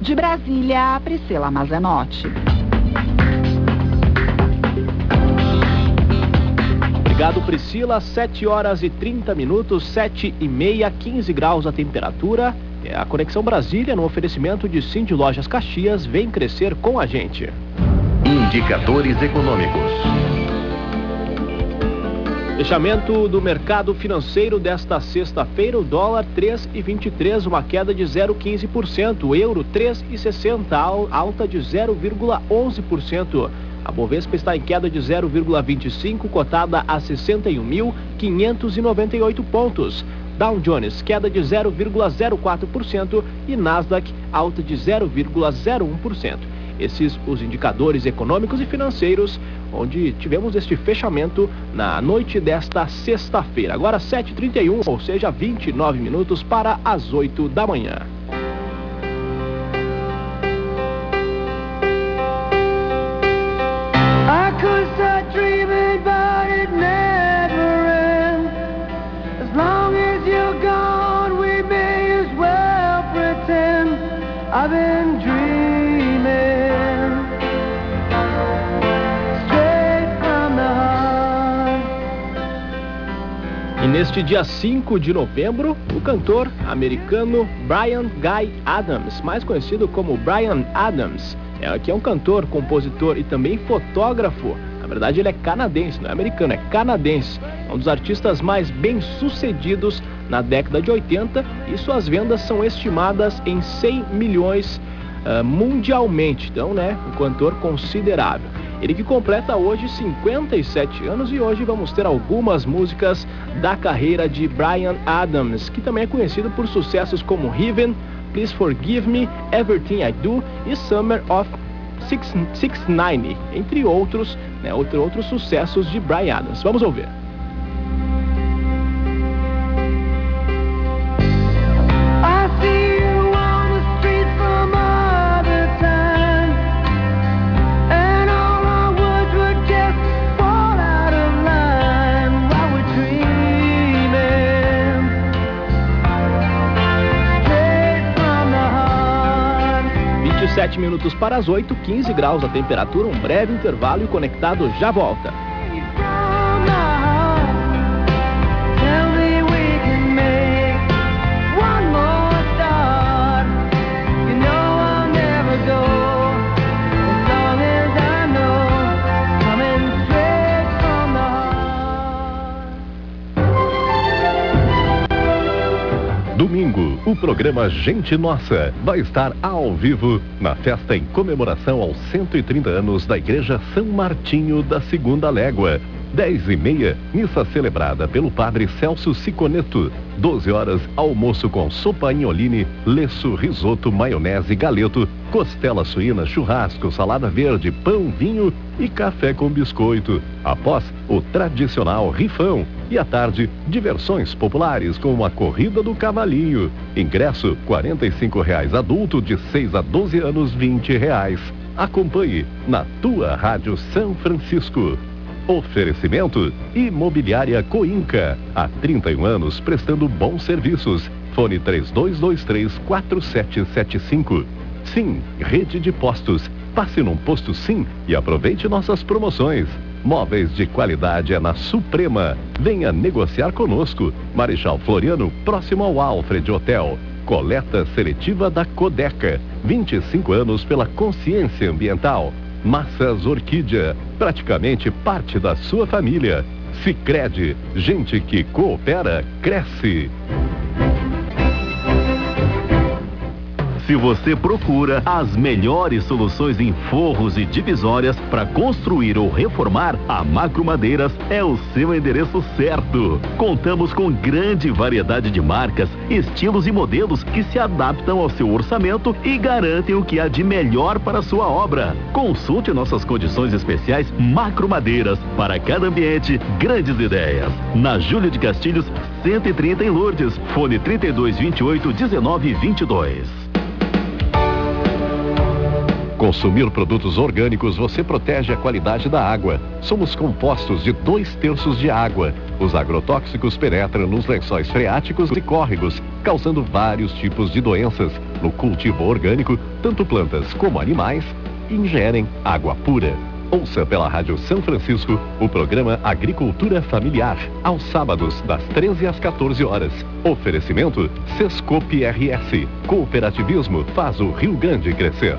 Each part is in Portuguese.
De Brasília, Priscila Mazenotti. Obrigado, Priscila. 7 horas e 30 minutos, 7 e meia, 15 graus a temperatura. É a Conexão Brasília, no oferecimento de Cindy Lojas Caxias, vem crescer com a gente. Indicadores econômicos. Fechamento do mercado financeiro desta sexta-feira, o dólar 3,23, uma queda de 0,15%, o euro 3,60, alta de 0,11%. A Bovespa está em queda de 0,25, cotada a 61.598 pontos. Dow Jones, queda de 0,04% e Nasdaq, alta de 0,01%. Esses os indicadores econômicos e financeiros, onde tivemos este fechamento na noite desta sexta-feira. Agora 7h31, ou seja, 29 minutos para as 8 da manhã. Neste dia 5 de novembro, o cantor americano Brian Guy Adams, mais conhecido como Brian Adams, é, que é um cantor, compositor e também fotógrafo. Na verdade, ele é canadense, não é americano, é canadense. É um dos artistas mais bem-sucedidos na década de 80 e suas vendas são estimadas em 100 milhões uh, mundialmente. Então, né, um cantor considerável. Ele que completa hoje 57 anos e hoje vamos ter algumas músicas da carreira de Brian Adams, que também é conhecido por sucessos como Heaven, Please Forgive Me, Everything I Do e Summer of 690, entre outros, né, outros sucessos de Brian Adams. Vamos ouvir. 7 minutos para as 8, 15 graus a temperatura, um breve intervalo e conectado já volta. Domingo, o programa Gente Nossa vai estar ao vivo na festa em comemoração aos 130 anos da Igreja São Martinho da Segunda Légua. 10 e meia, missa celebrada pelo padre Celso Siconeto. 12 horas, almoço com sopa inholine, leço, risoto, maionese, galeto, costela suína, churrasco, salada verde, pão, vinho e café com biscoito. Após, o tradicional rifão. E à tarde, diversões populares como a corrida do cavalinho. Ingresso, R$ reais adulto de 6 a 12 anos, R$ reais. Acompanhe na tua Rádio São Francisco. Oferecimento Imobiliária Coinca. Há 31 anos prestando bons serviços. Fone 3223 4775. Sim, rede de postos. Passe num posto Sim e aproveite nossas promoções. Móveis de qualidade é na Suprema. Venha negociar conosco. Marechal Floriano, próximo ao Alfred Hotel. Coleta seletiva da Codeca. 25 anos pela consciência ambiental. Massas Orquídea, praticamente parte da sua família. Sicredi, gente que coopera, cresce. Se você procura as melhores soluções em forros e divisórias para construir ou reformar, a Macro Madeiras é o seu endereço certo. Contamos com grande variedade de marcas, estilos e modelos que se adaptam ao seu orçamento e garantem o que há de melhor para a sua obra. Consulte nossas condições especiais Macro Madeiras. Para cada ambiente, grandes ideias. Na Júlio de Castilhos, 130 em Lourdes. Fone 3228 1922. Consumir produtos orgânicos você protege a qualidade da água. Somos compostos de dois terços de água. Os agrotóxicos penetram nos lençóis freáticos e córregos, causando vários tipos de doenças No cultivo orgânico, tanto plantas como animais ingerem água pura. Ouça pela Rádio São Francisco o programa Agricultura Familiar, aos sábados, das 13 às 14 horas. Oferecimento Sescope RS. Cooperativismo faz o Rio Grande crescer.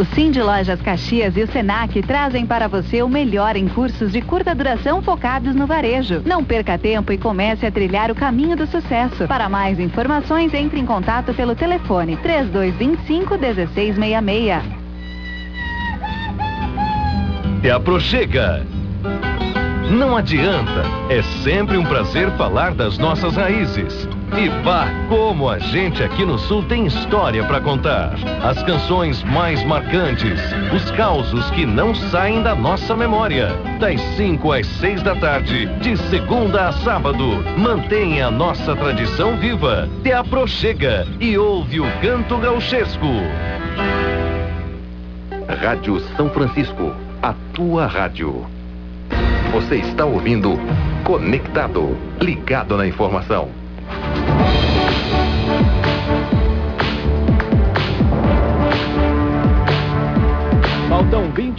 O Cindy Lojas Caxias e o Senac trazem para você o melhor em cursos de curta duração focados no varejo. Não perca tempo e comece a trilhar o caminho do sucesso. Para mais informações, entre em contato pelo telefone 3225 1666. E aproxega. Não adianta, é sempre um prazer falar das nossas raízes. E vá, como a gente aqui no Sul tem história para contar. As canções mais marcantes, os causos que não saem da nossa memória. Das 5 às 6 da tarde, de segunda a sábado. Mantenha a nossa tradição viva. Te aproxega e ouve o canto gauchesco. Rádio São Francisco, a tua rádio. Você está ouvindo Conectado, ligado na informação.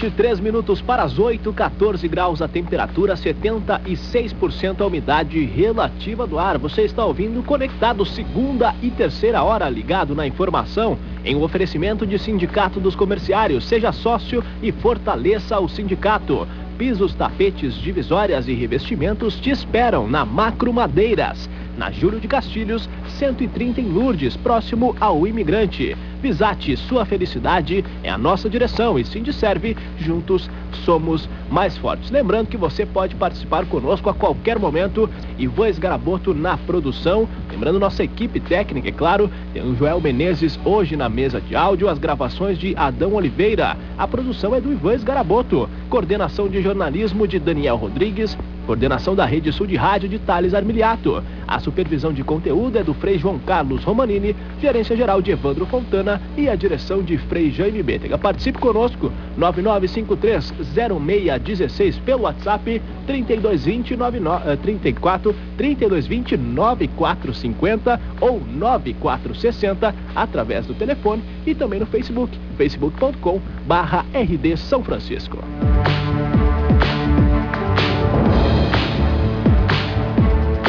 23 minutos para as 8, 14 graus a temperatura, 76% a umidade relativa do ar. Você está ouvindo Conectado, segunda e terceira hora, ligado na informação, em um oferecimento de Sindicato dos Comerciários. Seja sócio e fortaleça o sindicato. Pisos, tapetes, divisórias e revestimentos te esperam na Macro Madeiras, na Júlio de Castilhos, 130 em Lourdes, próximo ao imigrante. Visate, sua felicidade é a nossa direção e Sindiserve, juntos somos mais fortes. Lembrando que você pode participar conosco a qualquer momento. Ivan Esgaraboto na produção. Lembrando nossa equipe técnica, é claro, tem o Joel Menezes hoje na mesa de áudio, as gravações de Adão Oliveira. A produção é do Ivan Esgaraboto. Coordenação de jornalismo de Daniel Rodrigues. Coordenação da Rede Sul de Rádio de Thales Armiliato. A supervisão de conteúdo é do Frei João Carlos Romanini, gerência geral de Evandro Fontana e a direção de Frei Jaime Bétega. Participe conosco, 9953-0616 pelo WhatsApp 3220 99, 34 3220 9450 ou 9460 através do telefone e também no Facebook, facebook.com barra RD São Francisco.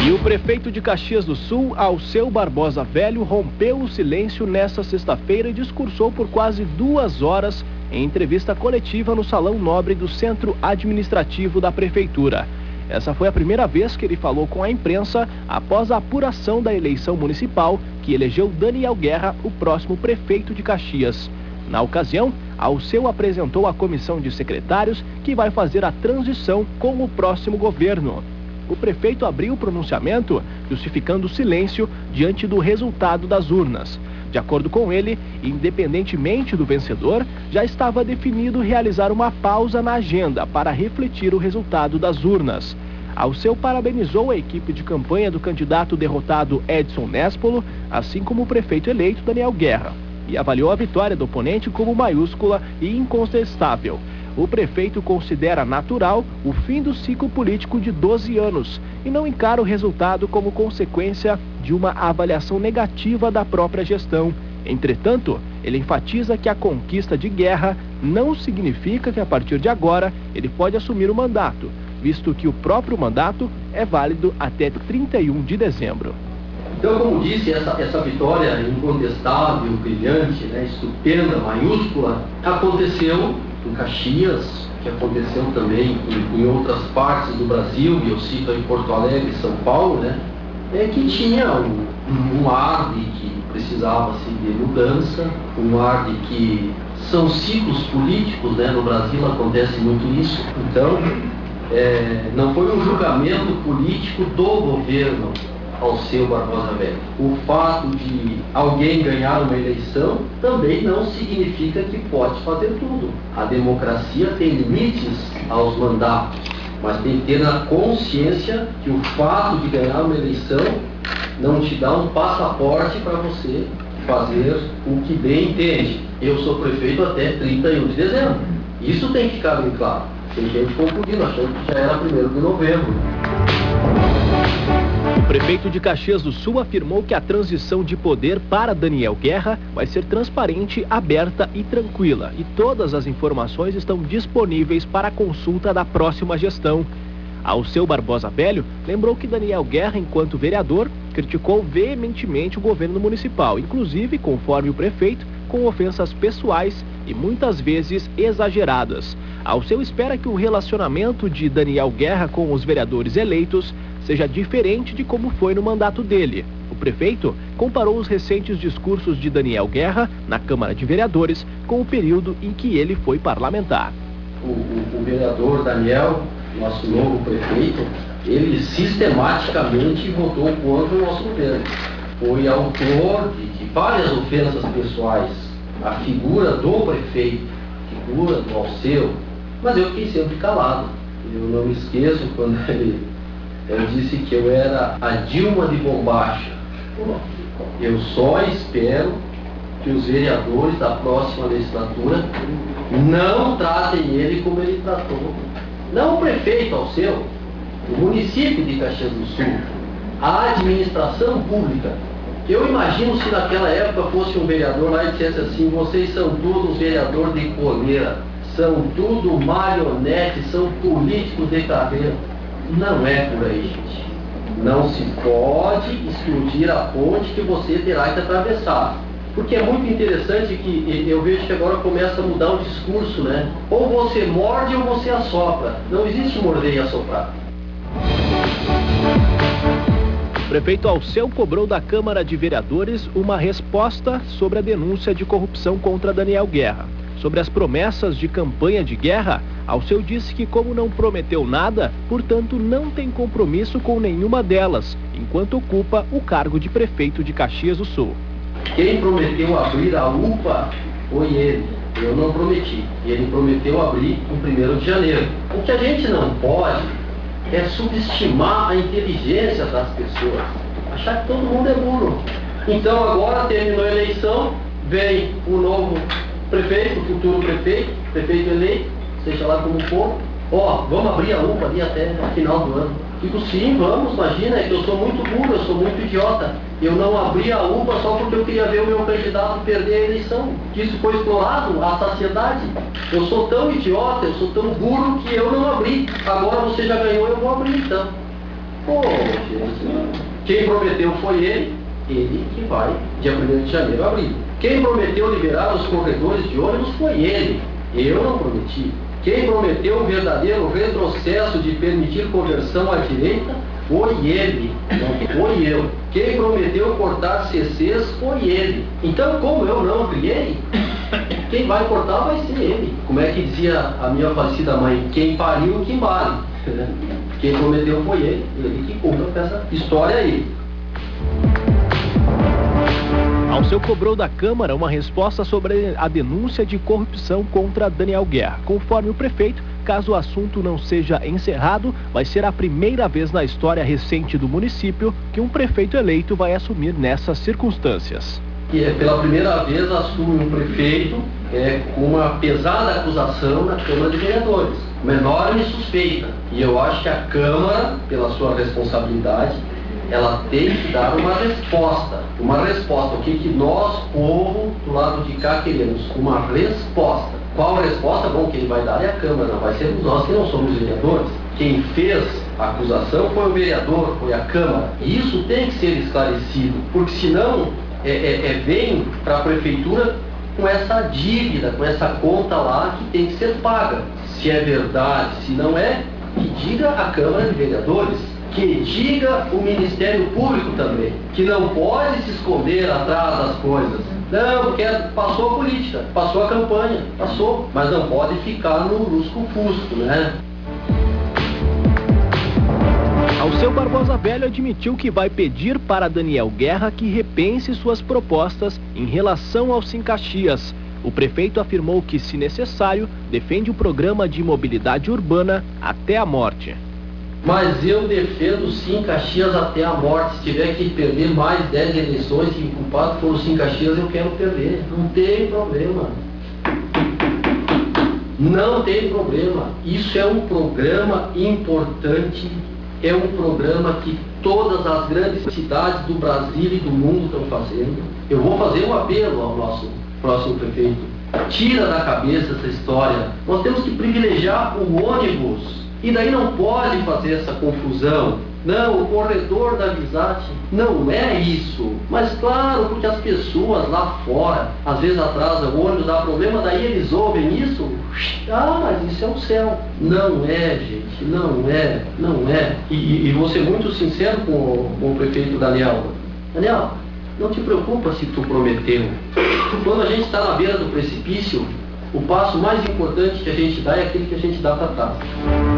E o prefeito de Caxias do Sul, Alceu Barbosa Velho, rompeu o silêncio nesta sexta-feira e discursou por quase duas horas em entrevista coletiva no Salão Nobre do Centro Administrativo da Prefeitura. Essa foi a primeira vez que ele falou com a imprensa após a apuração da eleição municipal que elegeu Daniel Guerra, o próximo prefeito de Caxias. Na ocasião, Alceu apresentou a comissão de secretários que vai fazer a transição com o próximo governo o prefeito abriu o pronunciamento justificando o silêncio diante do resultado das urnas. De acordo com ele, independentemente do vencedor, já estava definido realizar uma pausa na agenda para refletir o resultado das urnas. Alceu parabenizou a equipe de campanha do candidato derrotado Edson Nespolo, assim como o prefeito eleito Daniel Guerra, e avaliou a vitória do oponente como maiúscula e incontestável o prefeito considera natural o fim do ciclo político de 12 anos e não encara o resultado como consequência de uma avaliação negativa da própria gestão. Entretanto, ele enfatiza que a conquista de guerra não significa que a partir de agora ele pode assumir o mandato, visto que o próprio mandato é válido até 31 de dezembro. Então, como disse, essa, essa vitória incontestável, brilhante, né, estupenda, maiúscula, aconteceu em Caxias, que aconteceu também em, em, outras partes do Brasil, e eu cito em Porto Alegre e São Paulo, né, é que tinha um, um ar de que precisava se de mudança, um ar de que são ciclos políticos, né, no Brasil acontece muito isso, então é, não foi um julgamento político do governo ao seu Barbosa. O fato de alguém ganhar uma eleição também não significa que pode fazer tudo. A democracia tem limites aos mandatos, mas tem que ter na consciência que o fato de ganhar uma eleição não te dá um passaporte para você fazer o que bem entende. Eu sou prefeito até 31 de dezembro. Isso tem que ficar bem claro. Tem gente confundindo, achando que já era 1 de novembro. Prefeito de Caxias do Sul afirmou que a transição de poder para Daniel Guerra vai ser transparente, aberta e tranquila. E todas as informações estão disponíveis para consulta da próxima gestão. Ao seu Barbosa Velho, lembrou que Daniel Guerra, enquanto vereador, criticou veementemente o governo municipal, inclusive, conforme o prefeito, com ofensas pessoais e muitas vezes exageradas. Ao seu espera que o relacionamento de Daniel Guerra com os vereadores eleitos seja diferente de como foi no mandato dele. O prefeito comparou os recentes discursos de Daniel Guerra na Câmara de Vereadores com o período em que ele foi parlamentar. O, o, o vereador Daniel, nosso novo prefeito, ele sistematicamente votou contra o nosso governo. Foi autor de, de várias ofensas pessoais à figura do prefeito, figura do Alceu, mas eu fiquei sempre calado. Eu não me esqueço quando ele eu disse que eu era a Dilma de Bombacha. Eu só espero que os vereadores da próxima legislatura não tratem ele como ele tratou. Não o prefeito ao seu, o município de Caxias do Sul, a administração pública. Eu imagino se naquela época fosse um vereador lá e dissesse assim, vocês são todos vereador de coleira, são tudo marionetes, são políticos de carreira. Não é por aí, gente. Não se pode explodir a ponte que você terá que atravessar. Porque é muito interessante que eu vejo que agora começa a mudar o discurso, né? Ou você morde ou você assopra. Não existe morder e assoprar. Prefeito Alceu cobrou da Câmara de Vereadores uma resposta sobre a denúncia de corrupção contra Daniel Guerra. Sobre as promessas de campanha de guerra, Alceu disse que, como não prometeu nada, portanto não tem compromisso com nenhuma delas, enquanto ocupa o cargo de prefeito de Caxias do Sul. Quem prometeu abrir a UPA foi ele. Eu não prometi. Ele prometeu abrir em 1 de janeiro. O que a gente não pode é subestimar a inteligência das pessoas. Achar que todo mundo é burro. Então agora terminou a eleição, vem o novo prefeito, futuro prefeito, prefeito eleito, seja lá como for, ó, vamos abrir a UPA ali até o final do ano. Digo, sim, vamos, imagina, é que eu sou muito burro, eu sou muito idiota. Eu não abri a UPA só porque eu queria ver o meu candidato perder a eleição. Isso foi explorado à saciedade. Eu sou tão idiota, eu sou tão burro que eu não abri. Agora você já ganhou, eu vou abrir então. Pô, gente, quem prometeu foi ele, ele que vai, dia 1 de janeiro, abrir. Quem prometeu liberar os corredores de ônibus foi ele. Eu não prometi. Quem prometeu o verdadeiro retrocesso de permitir conversão à direita foi ele, não foi eu. Quem prometeu cortar CCs foi ele. Então, como eu não criei, quem vai cortar vai ser ele. Como é que dizia a minha falecida mãe? Quem pariu, que vale. Quem prometeu foi ele, ele que cumpre essa história aí. Alceu cobrou da Câmara uma resposta sobre a denúncia de corrupção contra Daniel Guerra. Conforme o prefeito, caso o assunto não seja encerrado, vai ser a primeira vez na história recente do município que um prefeito eleito vai assumir nessas circunstâncias. E é pela primeira vez assume um prefeito é, com uma pesada acusação na Câmara de Vereadores, uma enorme suspeita. E eu acho que a Câmara, pela sua responsabilidade, ela tem que dar uma resposta. Uma resposta. O que, que nós, povo, do lado de cá, queremos? Uma resposta. Qual a resposta? Bom, quem vai dar é a Câmara, não vai ser nós que não somos vereadores. Quem fez a acusação foi o vereador, foi a Câmara. E isso tem que ser esclarecido, porque senão é, é, é vem para a prefeitura com essa dívida, com essa conta lá que tem que ser paga. Se é verdade, se não é, que diga a Câmara de Vereadores que diga o Ministério Público também, que não pode se esconder atrás das coisas. Não, porque passou a política, passou a campanha, passou, mas não pode ficar no lusco-fusco, né? Ao seu Barbosa Velho admitiu que vai pedir para Daniel Guerra que repense suas propostas em relação aos Caxias. O prefeito afirmou que, se necessário, defende o programa de mobilidade urbana até a morte. Mas eu defendo sim Caxias até a morte. Se tiver que perder mais 10 eleições, e o culpado for o sim Caxias, eu quero perder. Não tem problema. Não tem problema. Isso é um programa importante, é um programa que todas as grandes cidades do Brasil e do mundo estão fazendo. Eu vou fazer um apelo ao nosso próximo prefeito. Tira da cabeça essa história. Nós temos que privilegiar o ônibus. E daí não pode fazer essa confusão não, o corredor da amizade não é isso. Mas claro, porque as pessoas lá fora, às vezes atrasa o ônibus, dá problema, daí eles ouvem isso. Ah, mas isso é o céu. Não é, gente, não é, não é. E, e vou ser muito sincero com, com o prefeito Daniel. Daniel, não te preocupa se tu prometeu. Quando a gente está na beira do precipício, o passo mais importante que a gente dá é aquele que a gente dá para trás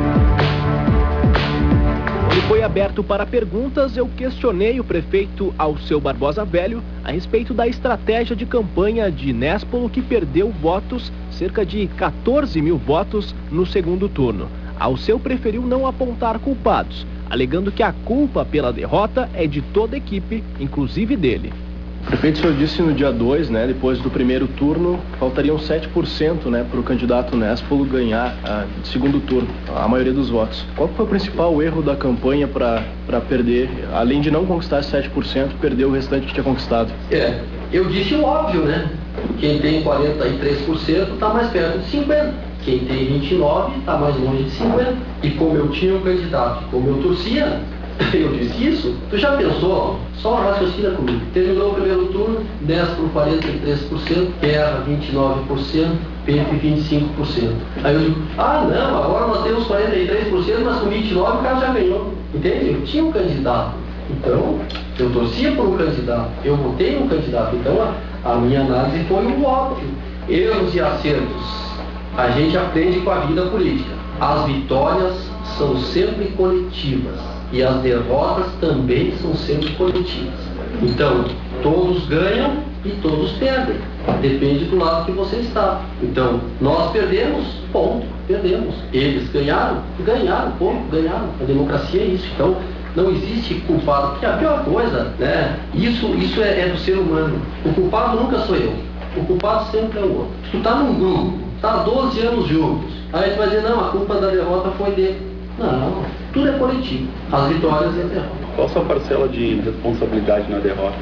foi aberto para perguntas, eu questionei o prefeito Alceu Barbosa Velho a respeito da estratégia de campanha de Néspolo que perdeu votos, cerca de 14 mil votos, no segundo turno. Alceu preferiu não apontar culpados, alegando que a culpa pela derrota é de toda a equipe, inclusive dele. Prefeito, o senhor disse no dia 2, né, depois do primeiro turno, faltariam 7% né, para o candidato Néspolo ganhar a segundo turno, a maioria dos votos. Qual foi o principal erro da campanha para perder, além de não conquistar 7%, perder o restante que tinha conquistado? É, eu disse o óbvio, né? Quem tem 43% está mais perto de 50%. Quem tem 29% está mais longe de 50%. E como eu tinha um candidato, como eu torcia, eu disse isso? Tu já pensou? Só raciocina comigo. Terminou o primeiro turno, 10 por 43%, Guerra 29%, PP 25%. Aí eu digo, ah não, agora nós temos 43%, mas com 29% o cara já ganhou. Entende? Eu tinha um candidato. Então, eu torcia por um candidato, eu votei um candidato. Então, a, a minha análise foi o óbvio. Erros e acertos. A gente aprende com a vida política. As vitórias são sempre coletivas e as derrotas também são sempre coletivas. Então, todos ganham e todos perdem. Depende do lado que você está. Então, nós perdemos, ponto, perdemos. Eles ganharam, ganharam, ponto, ganharam. A democracia é isso. Então, não existe culpado, porque a pior coisa, né? Isso, isso é, é do ser humano. O culpado nunca sou eu. O culpado sempre é o outro. Tu tá num grupo, tá 12 anos juntos. Aí tu vai dizer, não, a culpa da derrota foi dele. Não, tudo é coletivo. As vitórias e as derrotas. Qual a sua parcela de responsabilidade na derrota?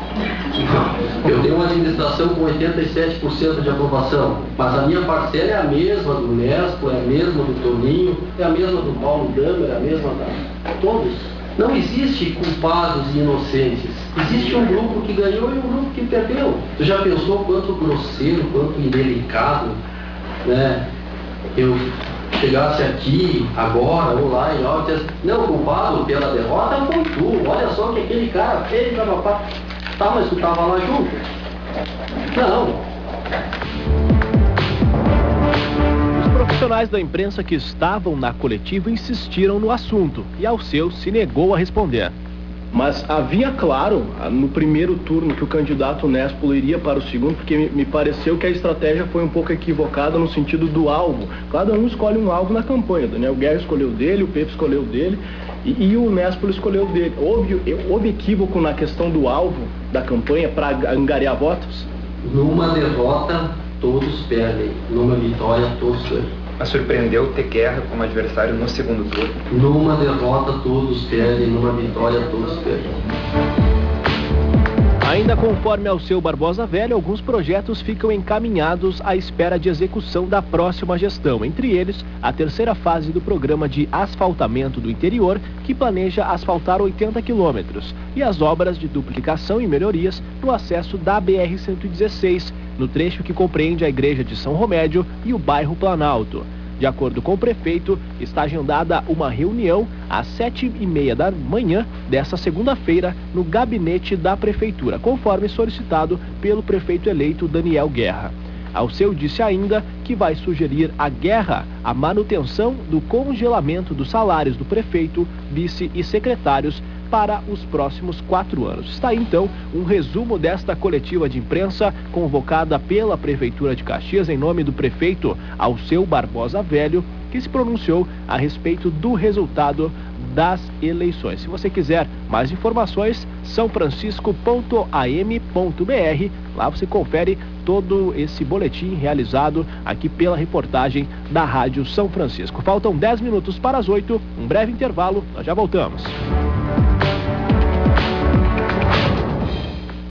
Eu tenho uma administração com 87% de aprovação, mas a minha parcela é a mesma do Nespo, é a mesma do Toninho, é a mesma do Paulo Damer, é a mesma da todos. Não existe culpados e inocentes. Existe um grupo que ganhou e um grupo que perdeu. Tu já pensou quanto grosseiro, quanto indelicado, né? Eu chegasse aqui, agora, ou lá em Altas, não, o culpado pela derrota foi tu, olha só que aquele cara fez, papá. Tá, mas tu tava lá junto? Não. Os profissionais da imprensa que estavam na coletiva insistiram no assunto e Alceu se negou a responder. Mas havia claro no primeiro turno que o candidato Néspolo iria para o segundo, porque me pareceu que a estratégia foi um pouco equivocada no sentido do alvo. Cada um escolhe um alvo na campanha. Daniel Guerra escolheu dele, o Pepe escolheu dele e, e o Néspolo escolheu dele. Houve, houve equívoco na questão do alvo da campanha para angariar votos? Numa derrota, todos perdem. Numa vitória, todos ganham. Mas surpreendeu ter guerra como adversário no segundo turno? Numa derrota todos perdem, numa vitória todos perdem. Ainda conforme ao seu Barbosa Velho, alguns projetos ficam encaminhados à espera de execução da próxima gestão. Entre eles, a terceira fase do programa de asfaltamento do interior, que planeja asfaltar 80 quilômetros, e as obras de duplicação e melhorias no acesso da BR-116, no trecho que compreende a Igreja de São Romédio e o bairro Planalto. De acordo com o prefeito, está agendada uma reunião às sete e meia da manhã desta segunda-feira no gabinete da prefeitura, conforme solicitado pelo prefeito eleito Daniel Guerra. Alceu disse ainda que vai sugerir à guerra a manutenção do congelamento dos salários do prefeito, vice e secretários para os próximos quatro anos. Está aí, então, um resumo desta coletiva de imprensa convocada pela Prefeitura de Caxias em nome do prefeito Alceu Barbosa Velho, que se pronunciou a respeito do resultado das eleições. Se você quiser mais informações, sãofrancisco.am.br. Lá você confere todo esse boletim realizado aqui pela reportagem da Rádio São Francisco. Faltam 10 minutos para as 8, um breve intervalo, nós já voltamos.